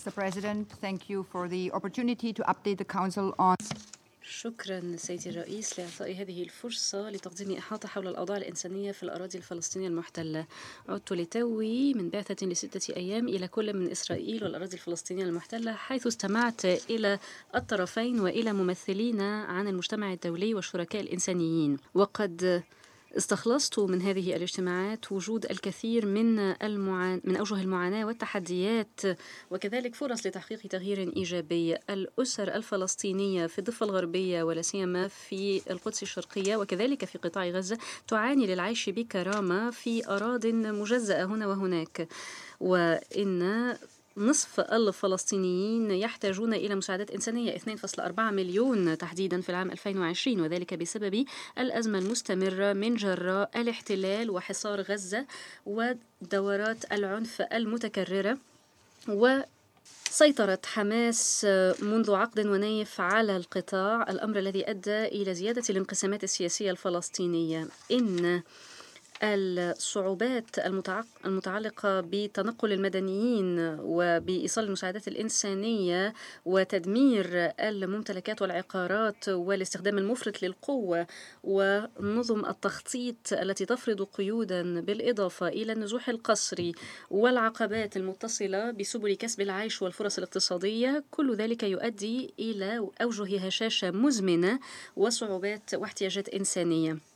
Mr. President, thank you for the opportunity to update the Council on شكرا سيدي الرئيس لإعطاء هذه الفرصة لتقديم إحاطة حول الأوضاع الإنسانية في الأراضي الفلسطينية المحتلة عدت لتوي من بعثة لستة أيام إلى كل من إسرائيل والأراضي الفلسطينية المحتلة حيث استمعت إلى الطرفين وإلى ممثلين عن المجتمع الدولي والشركاء الإنسانيين وقد استخلصت من هذه الاجتماعات وجود الكثير من المعان... من أوجه المعاناة والتحديات وكذلك فرص لتحقيق تغيير إيجابي. الأسر الفلسطينية في الضفة الغربية ولا سيما في القدس الشرقية وكذلك في قطاع غزة تعاني للعيش بكرامة في اراض مجزأة هنا وهناك. وإن نصف الفلسطينيين يحتاجون إلى مساعدات إنسانية 2.4 مليون تحديدا في العام 2020 وذلك بسبب الأزمة المستمرة من جراء الاحتلال وحصار غزة ودورات العنف المتكررة و سيطرت حماس منذ عقد ونيف على القطاع الأمر الذي أدى إلى زيادة الانقسامات السياسية الفلسطينية. إن الصعوبات المتعلقة بتنقل المدنيين وبإيصال المساعدات الإنسانية وتدمير الممتلكات والعقارات والاستخدام المفرط للقوة ونظم التخطيط التي تفرض قيودا بالإضافة إلى النزوح القسري والعقبات المتصلة بسبل كسب العيش والفرص الاقتصادية. كل ذلك يؤدي إلى أوجه هشاشة مزمنة وصعوبات واحتياجات إنسانية.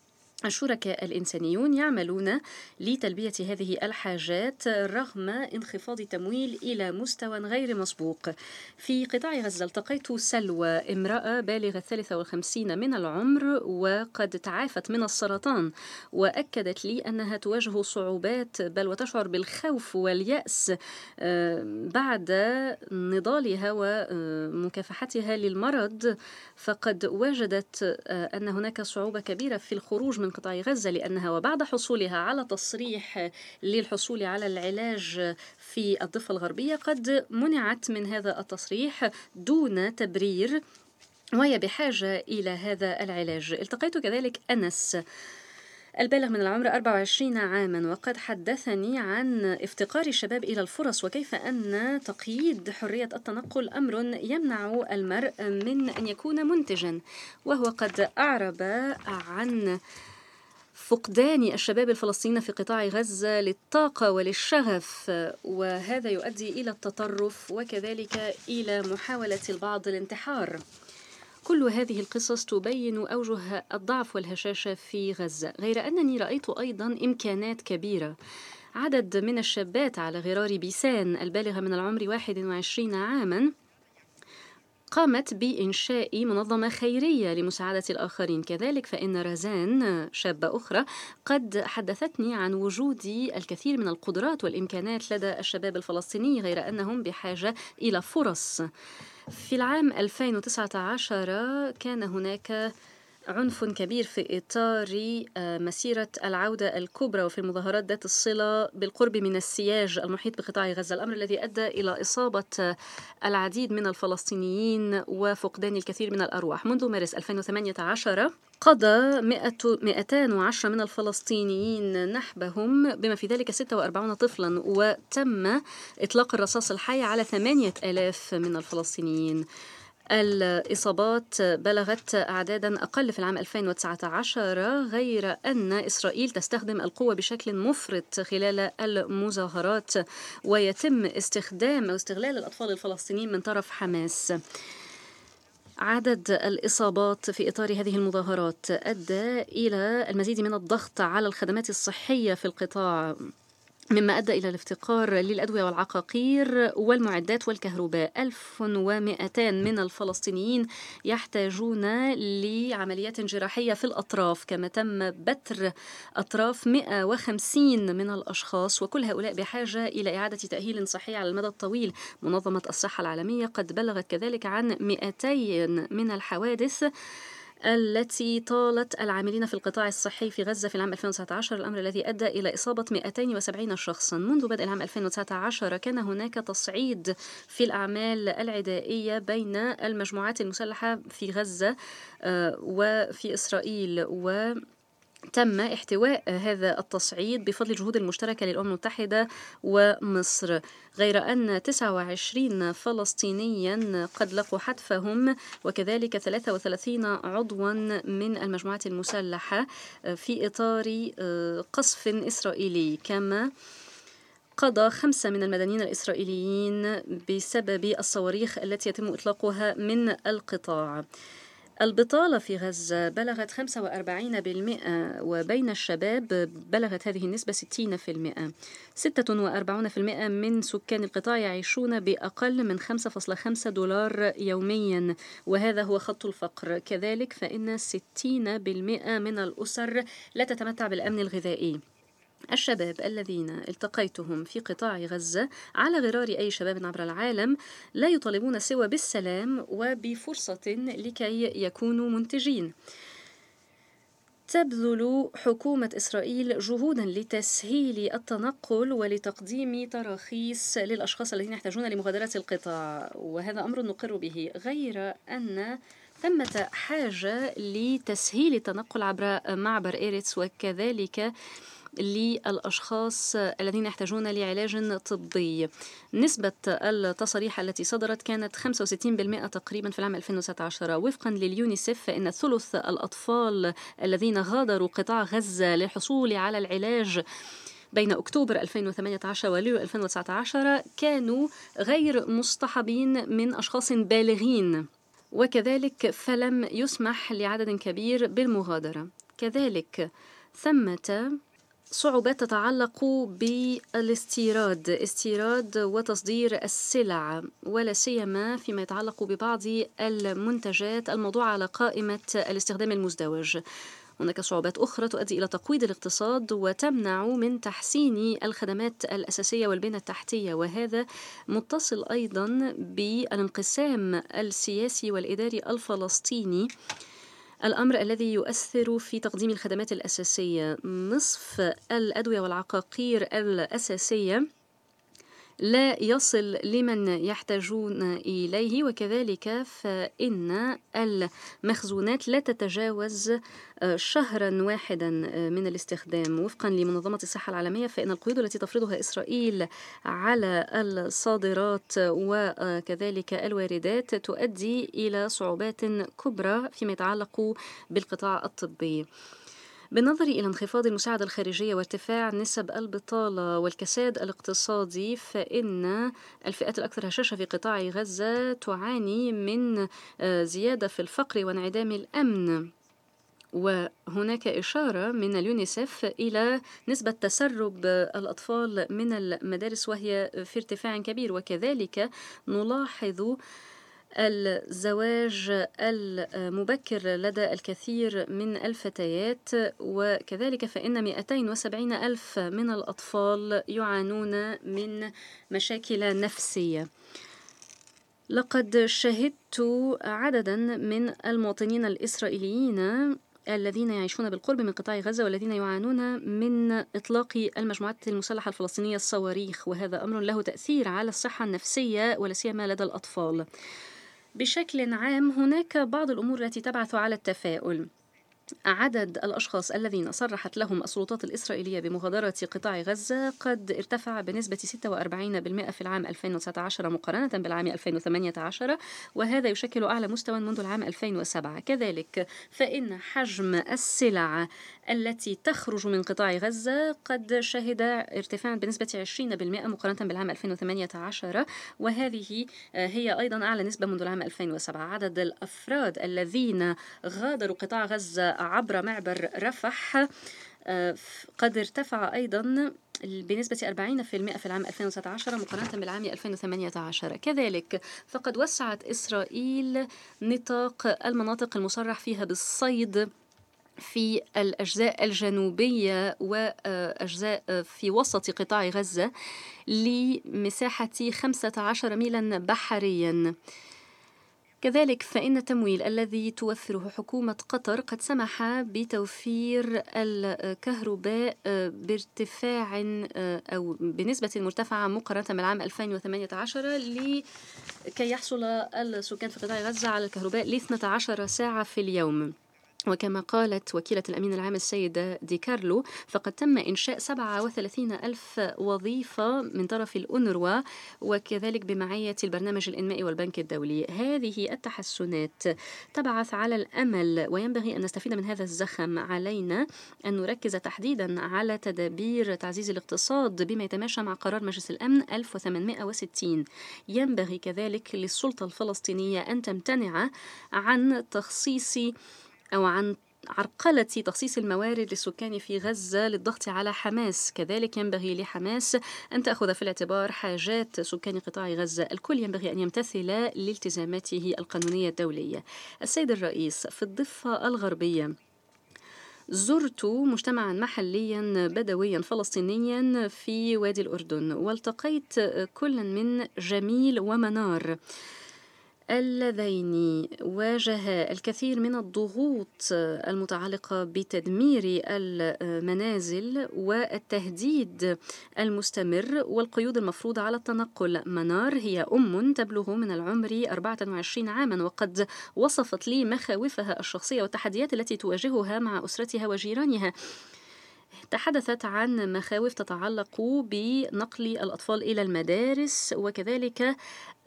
الشركاء الإنسانيون يعملون لتلبية هذه الحاجات رغم انخفاض تمويل إلى مستوى غير مسبوق. في قطاع غزة التقيت سلوى امرأة بالغة 53 من العمر وقد تعافت من السرطان وأكدت لي أنها تواجه صعوبات بل وتشعر بالخوف واليأس بعد نضالها ومكافحتها للمرض. فقد وجدت أن هناك صعوبة كبيرة في الخروج من قطاع غزة لأنها وبعد حصولها على تصريح للحصول على العلاج في الضفة الغربية قد منعت من هذا التصريح دون تبرير وهي بحاجة إلى هذا العلاج. التقيت كذلك أنس البالغ من العمر 24 عاما وقد حدثني عن افتقار الشباب إلى الفرص وكيف أن تقييد حرية التنقل أمر يمنع المرء من أن يكون منتجا. وهو قد أعرب عن فقدان الشباب الفلسطينيين في قطاع غزة للطاقة وللشغف وهذا يؤدي إلى التطرف وكذلك إلى محاولة البعض الانتحار. كل هذه القصص تبين أوجه الضعف والهشاشة في غزة. غير أنني رأيت أيضا إمكانات كبيرة. عدد من الشابات على غرار بيسان البالغة من العمر 21 عاماً قامت بإنشاء منظمة خيرية لمساعدة الآخرين. كذلك فإن رزان شابة أخرى قد حدثتني عن وجود الكثير من القدرات والإمكانات لدى الشباب الفلسطيني غير أنهم بحاجة إلى فرص. في العام 2019 كان هناك عنف كبير في إطار آه، مسيرة العودة الكبرى وفي المظاهرات ذات الصلة بالقرب من السياج المحيط بقطاع غزة. الأمر الذي أدى إلى إصابة آه، العديد من الفلسطينيين وفقدان الكثير من الأرواح. منذ مارس 2018 قضى 210 من الفلسطينيين نحبهم بما في ذلك 46 طفلا وتم إطلاق الرصاص الحي على 8000 من الفلسطينيين. الإصابات بلغت أعدادا أقل في العام 2019 غير أن إسرائيل تستخدم القوة بشكل مفرط خلال المظاهرات ويتم استخدام أو استغلال الأطفال الفلسطينيين من طرف حماس. عدد الإصابات في إطار هذه المظاهرات أدى إلى المزيد من الضغط على الخدمات الصحية في القطاع. مما أدى إلى الافتقار للأدوية والعقاقير والمعدات والكهرباء. 1200 من الفلسطينيين يحتاجون لعمليات جراحية في الأطراف كما تم بتر أطراف 150 من الأشخاص وكل هؤلاء بحاجة إلى إعادة تأهيل صحي على المدى الطويل. منظمة الصحة العالمية قد بلغت كذلك عن 200 من الحوادث التي طالت العاملين في القطاع الصحي في غزة في العام 2019 الأمر الذي أدى إلى إصابة 270 شخصا. منذ بدء العام 2019 كان هناك تصعيد في الأعمال العدائية بين المجموعات المسلحة في غزة آه، وفي إسرائيل و تم احتواء هذا التصعيد بفضل الجهود المشتركة للأمم المتحدة ومصر غير أن 29 فلسطينيا قد لقوا حتفهم وكذلك 33 عضوا من المجموعات المسلحة في إطار آه، قصف إسرائيلي. كما قضى خمسة من المدنيين الإسرائيليين بسبب الصواريخ التي يتم إطلاقها من القطاع. البطالة في غزة بلغت 45% وبين الشباب بلغت هذه النسبة 60% 46% من سكان القطاع يعيشون بأقل من 5.5 دولار يوميا وهذا هو خط الفقر. كذلك فإن 60% من الأسر لا تتمتع بالأمن الغذائي. الشباب الذين التقيتهم في قطاع غزة على غرار أي شباب عبر العالم لا يطالبون سوى بالسلام وبفرصة لكي يكونوا منتجين. تبذل حكومة إسرائيل جهودا لتسهيل التنقل ولتقديم تراخيص للأشخاص الذين يحتاجون لمغادرة القطاع وهذا أمر نقر به غير أن ثمة حاجة لتسهيل التنقل عبر معبر إيريتس وكذلك للأشخاص الذين يحتاجون لعلاج طبي. نسبة التصاريح التي صدرت كانت 65% تقريبا في العام 2019 وفقا لليونيسف فإن ثلث الأطفال الذين غادروا قطاع غزة للحصول على العلاج بين أكتوبر 2018 ويوليو 2019 كانوا غير مصطحبين من أشخاص بالغين. وكذلك فلم يسمح لعدد كبير بالمغادرة. كذلك ثمة صعوبات تتعلق بالاستيراد استيراد وتصدير السلع ولا سيما فيما يتعلق ببعض المنتجات. الموضوعة على قائمة الاستخدام المزدوج. هناك صعوبات أخرى تؤدي إلى تقويض الاقتصاد وتمنع من تحسين الخدمات الأساسية والبنى التحتية وهذا متصل أيضا بالانقسام السياسي والإداري الفلسطيني. الأمر الذي يؤثر في تقديم الخدمات الأساسية نصف الأدوية والعقاقير الأساسية. لا يصل لمن يحتاجون إليه وكذلك فإن المخزونات لا تتجاوز آه، شهرا واحدا آه، من الاستخدام وفقا لمنظمة الصحة العالمية فإن القيود التي تفرضها إسرائيل على الصادرات وكذلك الواردات تؤدي إلى صعوبات كبرى فيما يتعلق بالقطاع الطبي. بالنظر إلى انخفاض المساعدة الخارجية وارتفاع نسب البطالة والكساد الاقتصادي فإن الفئات الأكثر هشاشة في قطاع غزة تعاني من آه، زيادة في الفقر وانعدام الأمن. وهناك إشارة من اليونيسف إلى نسبة تسرب الأطفال من المدارس وهي في ارتفاع كبير وكذلك نلاحظ الزواج المبكر لدى الكثير من الفتيات وكذلك فإن 270 ألف من الأطفال يعانون من مشاكل نفسية. لقد شهدت عددا من المواطنين الإسرائيليين الذين يعيشون بالقرب من قطاع غزة والذين يعانون من إطلاق المجموعات المسلحة الفلسطينية الصواريخ وهذا أمر له تأثير على الصحة النفسية ولا سيما لدى الأطفال. بشكل عام هناك بعض الأمور التي تبعث على التفاؤل. عدد الأشخاص الذين صرحت لهم السلطات الإسرائيلية بمغادرة قطاع غزة قد ارتفع بنسبة 46% في العام 2019 مقارنة بالعام 2018 وهذا يشكل أعلى مستوى منذ العام 2007 كذلك فإن حجم السلع التي تخرج من قطاع غزة قد شهد ارتفاعا بنسبة 20% مقارنة بالعام 2018 وهذه هي أيضا أعلى نسبة منذ العام 2007 عدد الأفراد الذين غادروا قطاع غزة عبر معبر رفح قد ارتفع أيضا بنسبة 40% في العام 2019 مقارنة بالعام 2018 كذلك فقد وسعت إسرائيل نطاق المناطق المصرح فيها بالصيد في الأجزاء الجنوبية وأجزاء في وسط قطاع غزة لمساحة 15 ميلا بحريا. كذلك فإن التمويل الذي توفره حكومة قطر قد سمح بتوفير الكهرباء بارتفاع أو بنسبة مرتفعة مقارنة بالعام 2018 لكي يحصل السكان في قطاع غزة على الكهرباء ل 12 ساعة في اليوم. وكما قالت وكيلة الأمين العام السيدة دي كارلو فقد تم إنشاء 37 ألف وظيفة من طرف الأونروا وكذلك بمعية البرنامج الإنمائي والبنك الدولي. هذه التحسنات تبعث على الأمل وينبغي أن نستفيد من هذا الزخم. علينا أن نركز تحديدا على تدابير تعزيز الاقتصاد بما يتماشى مع قرار مجلس الأمن 1860 ينبغي كذلك للسلطة الفلسطينية أن تمتنع عن تخصيص أو عن عرقلة تخصيص الموارد للسكان في غزة للضغط على حماس. كذلك ينبغي لحماس أن تأخذ في الاعتبار حاجات سكان قطاع غزة. الكل ينبغي أن يمتثل لالتزاماته القانونية الدولية. السيد الرئيس في الضفة الغربية زرت مجتمعا محليا بدويا فلسطينيا في وادي الأردن والتقيت كلا من جميل ومنار. اللذين واجها الكثير من الضغوط المتعلقة بتدمير المنازل والتهديد المستمر والقيود المفروضة على التنقل. منار هي أم تبلغ من العمر 24 عاما وقد وصفت لي مخاوفها الشخصية والتحديات التي تواجهها مع أسرتها وجيرانها. تحدثت عن مخاوف تتعلق بنقل الأطفال إلى المدارس وكذلك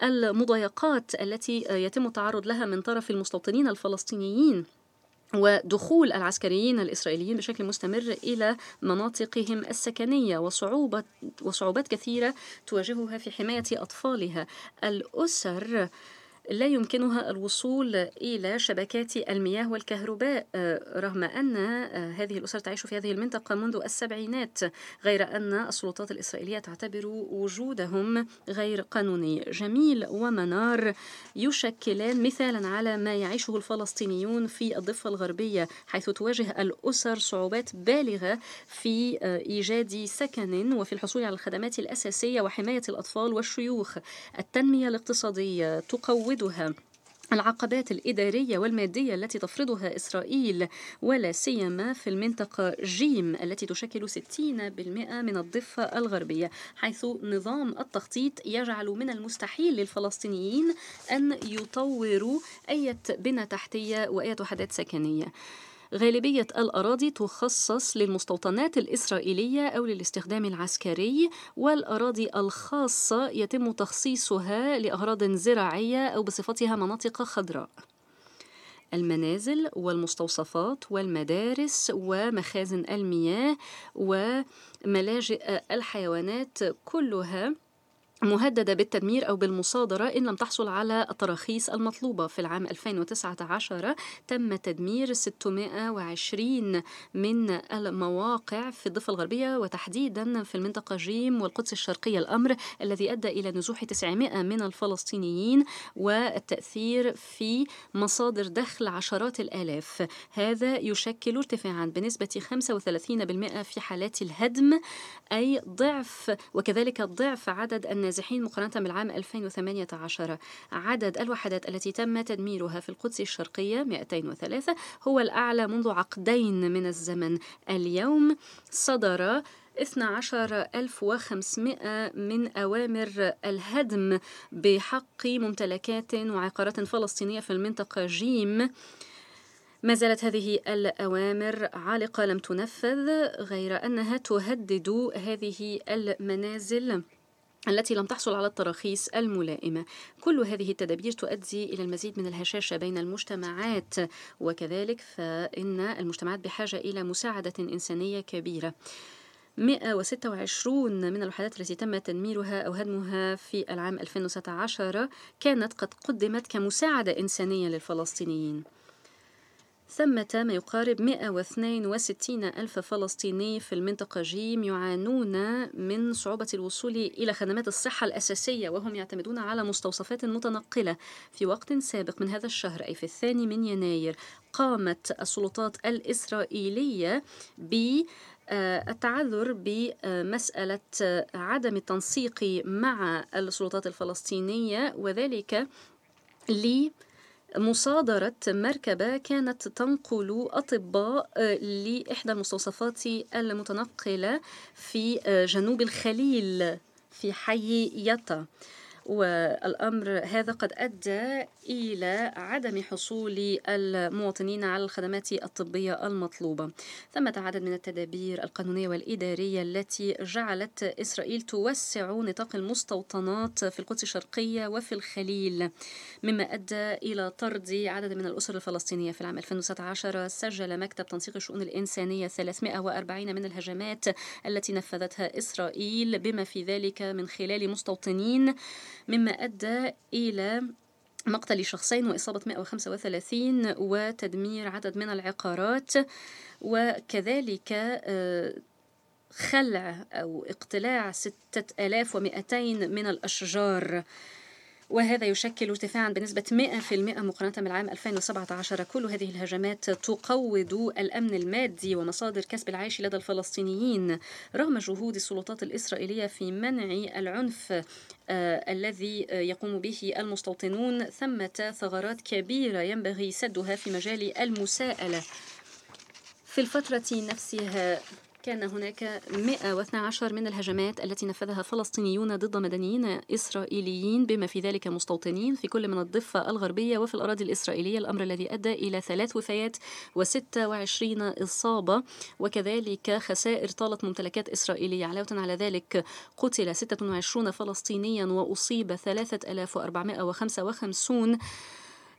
المضايقات التي يتم التعرض لها من طرف المستوطنين الفلسطينيين ودخول العسكريين الإسرائيليين بشكل مستمر إلى مناطقهم السكنية وصعوبة وصعوبات كثيرة تواجهها في حماية أطفالها. الأسر لا يمكنها الوصول إلى شبكات المياه والكهرباء آه، رغم أن آه، هذه الأسر تعيش في هذه المنطقة منذ السبعينات غير أن السلطات الإسرائيلية تعتبر وجودهم غير قانوني. جميل ومنار يشكلان مثالا على ما يعيشه الفلسطينيون في الضفة الغربية حيث تواجه الأسر صعوبات بالغة في آه، إيجاد سكن وفي الحصول على الخدمات الأساسية وحماية الأطفال والشيوخ. التنمية الاقتصادية تقوض تزودها العقبات الإدارية والمادية التي تفرضها إسرائيل ولا سيما في المنطقة جيم التي تشكل 60% من الضفة الغربية حيث نظام التخطيط يجعل من المستحيل للفلسطينيين أن يطوروا أي بنى تحتية وأي وحدات سكنية. غالبية الأراضي تخصص للمستوطنات الإسرائيلية أو للاستخدام العسكري والأراضي الخاصة يتم تخصيصها لأغراض زراعية أو بصفتها مناطق خضراء. المنازل والمستوصفات والمدارس ومخازن المياه وملاجئ الحيوانات كلها مهددة بالتدمير أو بالمصادرة إن لم تحصل على التراخيص المطلوبة. في العام 2019 تم تدمير 620 من المواقع في الضفة الغربية وتحديدا في المنطقة جيم والقدس الشرقية الأمر الذي أدى إلى نزوح 900 من الفلسطينيين والتأثير في مصادر دخل عشرات الآلاف. هذا يشكل ارتفاعا بنسبة 35% في حالات الهدم أي ضعف وكذلك ضعف عدد الناس النازحين مقارنة بالعام 2018 عدد الوحدات التي تم تدميرها في القدس الشرقية 203 هو الأعلى منذ عقدين من الزمن. اليوم صدر 12500 من أوامر الهدم بحق ممتلكات وعقارات فلسطينية في المنطقة جيم. ما زالت هذه الأوامر عالقة لم تنفذ غير أنها تهدد هذه المنازل. التي لم تحصل على التراخيص الملائمة. كل هذه التدابير تؤدي إلى المزيد من الهشاشة بين المجتمعات وكذلك فإن المجتمعات بحاجة إلى مساعدة إنسانية كبيرة. 126 من الوحدات التي تم تدميرها أو هدمها في العام 2016 كانت قد قدمت كمساعدة إنسانية للفلسطينيين. ثمة ما يقارب 162 ألف فلسطيني في المنطقة جيم يعانون من صعوبة الوصول إلى خدمات الصحة الأساسية وهم يعتمدون على مستوصفات متنقلة في وقت سابق من هذا الشهر أي في الثاني من يناير. قامت السلطات الإسرائيلية ب التعذر بمسألة عدم التنسيق مع السلطات الفلسطينية وذلك ل مصادرة مركبة كانت تنقل أطباء آه، لإحدى المستوصفات المتنقلة في آه، جنوب الخليل في حي يطا. والأمر هذا قد أدى إلى عدم حصول المواطنين على الخدمات الطبية المطلوبة. ثمة عدد من التدابير القانونية والإدارية التي جعلت إسرائيل توسع نطاق المستوطنات في القدس الشرقية وفي الخليل مما أدى إلى طرد عدد من الأسر الفلسطينية في العام 2019 سجل مكتب تنسيق الشؤون الإنسانية 340 من الهجمات التي نفذتها إسرائيل بما في ذلك من خلال مستوطنين مما أدى إلى مقتل شخصين وإصابة 135 وتدمير عدد من العقارات وكذلك آه، خلع أو اقتلاع 6200 من الأشجار. وهذا يشكل ارتفاعا بنسبة 100% مقارنة بالعام 2017 كل هذه الهجمات تقوض الأمن المادي ومصادر كسب العيش لدى الفلسطينيين رغم جهود السلطات الإسرائيلية في منع العنف آه الذي يقوم به المستوطنون ثمة ثغرات كبيرة ينبغي سدها في مجال المساءلة. في الفترة نفسها كان هناك 112 من الهجمات التي نفذها فلسطينيون ضد مدنيين إسرائيليين بما في ذلك مستوطنين في كل من الضفة الغربية وفي الأراضي الإسرائيلية. الأمر الذي أدى إلى ثلاث وفيات و26 إصابة وكذلك خسائر طالت ممتلكات إسرائيلية. علاوة على ذلك قتل 26 فلسطينيا وأصيب 3455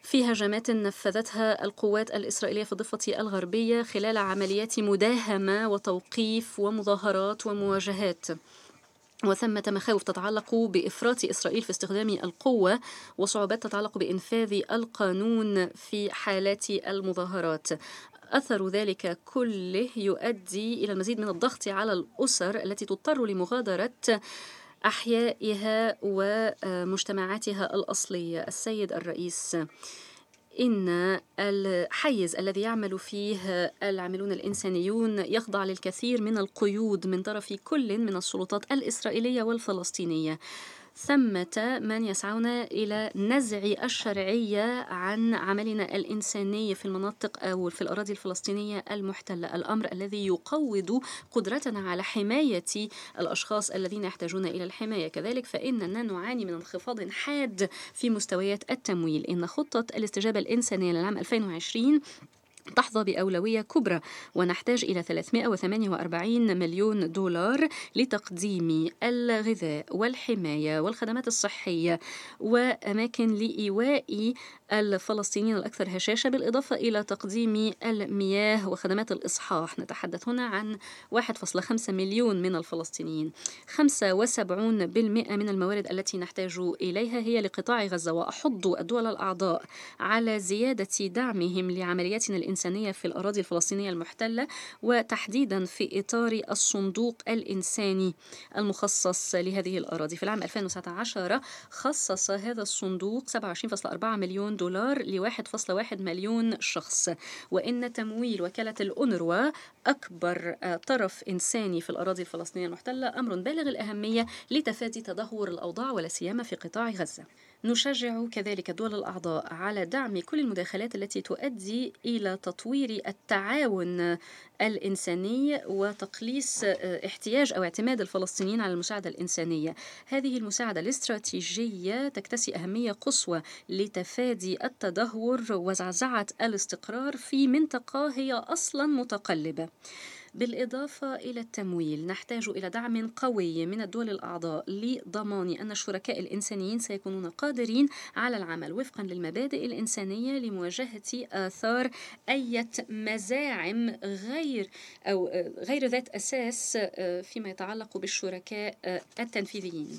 في هجمات نفذتها القوات الإسرائيلية في الضفة الغربية خلال عمليات مداهمة وتوقيف ومظاهرات ومواجهات. وثمة مخاوف تتعلق بإفراط إسرائيل في استخدام القوة وصعوبات تتعلق بإنفاذ القانون في حالات المظاهرات. أثر ذلك كله يؤدي إلى المزيد من الضغط على الأسر التي تضطر لمغادرة أحيائها ومجتمعاتها الأصلية السيد الرئيس إن الحيز الذي يعمل فيه العاملون الإنسانيون يخضع للكثير من القيود من طرف كل من السلطات الإسرائيلية والفلسطينية. ثمة من يسعون إلى نزع الشرعية عن عملنا الإنساني في المناطق أو في الأراضي الفلسطينية المحتلة. الأمر الذي يقوض قدرتنا على حماية الأشخاص الذين يحتاجون إلى الحماية. كذلك فإننا نعاني من انخفاض حاد في مستويات التمويل. إن خطة الاستجابة الإنسانية للعام 2020 تحظى بأولوية كبرى ونحتاج إلى 348 مليون دولار لتقديم الغذاء والحماية والخدمات الصحية وأماكن لإيواء الفلسطينيين الأكثر هشاشة بالإضافة إلى تقديم المياه وخدمات الإصحاح. نتحدث هنا عن 1.5 مليون من الفلسطينيين. 75% من الموارد التي نحتاج إليها هي لقطاع غزة وأحض الدول الأعضاء على زيادة دعمهم لعملياتنا الإنسانية. في الأراضي الفلسطينية المحتلة وتحديدا في إطار الصندوق الإنساني المخصص لهذه الأراضي. في العام 2019 خصص هذا الصندوق 27.4 مليون دولار ل 1.1 مليون شخص. وإن تمويل وكالة الأونروا أكبر طرف إنساني في الأراضي الفلسطينية المحتلة أمر بالغ الأهمية لتفادي تدهور الأوضاع ولا سيما في قطاع غزة. نشجع كذلك الدول الأعضاء على دعم كل المداخلات التي تؤدي إلى تطوير التعاون الإنساني وتقليص احتياج أو اعتماد الفلسطينيين على المساعدة الإنسانية. هذه المساعدة الاستراتيجية تكتسي أهمية قصوى لتفادي التدهور وزعزعة الاستقرار في منطقة هي أصلا متقلبة. بالإضافة إلى التمويل نحتاج إلى دعم قوي من الدول الأعضاء لضمان أن الشركاء الإنسانيين سيكونون قادرين على العمل وفقا للمبادئ الإنسانية لمواجهة آثار أي مزاعم غير أو غير ذات أساس فيما يتعلق بالشركاء التنفيذيين.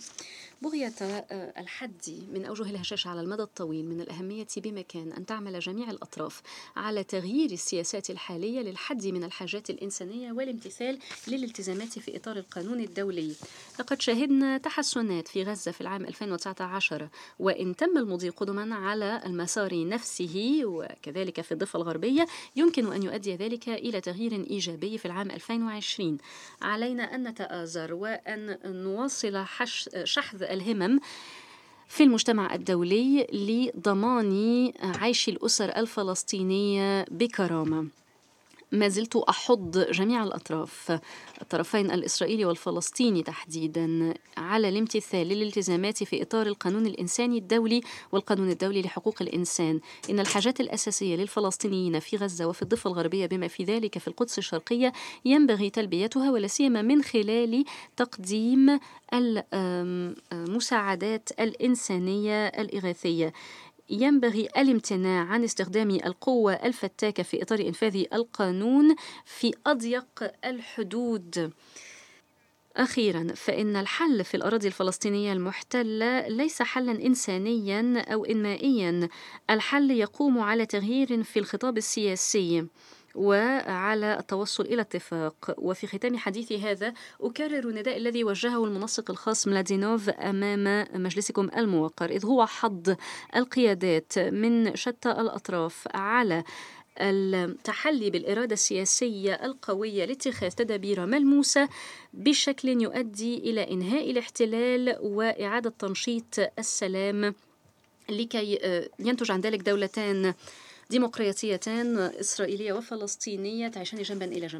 بغية آه، الحد من أوجه الهشاشة على المدى الطويل من الأهمية بمكان أن تعمل جميع الأطراف على تغيير السياسات الحالية للحد من الحاجات الإنسانية والامتثال للالتزامات في إطار القانون الدولي. لقد شهدنا تحسنات في غزة في العام 2019 وإن تم المضي قدما على المسار نفسه وكذلك في الضفة الغربية يمكن أن يؤدي ذلك إلى تغيير إيجابي في العام 2020 علينا أن نتآزر وأن نواصل شحذ الهمم في المجتمع الدولي لضمان عيش الأسر الفلسطينية بكرامة. ما زلت أحض جميع الأطراف الطرفين الإسرائيلي والفلسطيني تحديدا على الامتثال للالتزامات في إطار القانون الإنساني الدولي والقانون الدولي لحقوق الإنسان. إن الحاجات الأساسية للفلسطينيين في غزة وفي الضفة الغربية بما في ذلك في القدس الشرقية ينبغي تلبيتها ولا سيما من خلال تقديم المساعدات الإنسانية الإغاثية. ينبغي الامتناع عن استخدام القوة الفتاكة في إطار إنفاذ القانون في أضيق الحدود. أخيرا فإن الحل في الأراضي الفلسطينية المحتلة ليس حلا إنسانيا أو إنمائيا الحل يقوم على تغيير في الخطاب السياسي وعلى التوصل إلى اتفاق. وفي ختام حديثي هذا أكرر النداء الذي وجهه المنسق الخاص ملادينوف أمام مجلسكم الموقر إذ هو حض القيادات من شتى الأطراف على التحلي بالإرادة السياسية القوية لاتخاذ تدابير ملموسة بشكل يؤدي إلى إنهاء الاحتلال وإعادة تنشيط السلام لكي ينتج عن ذلك دولتان ديمقراطيتان إسرائيلية وفلسطينية تعيشان جنبا إلى جنب.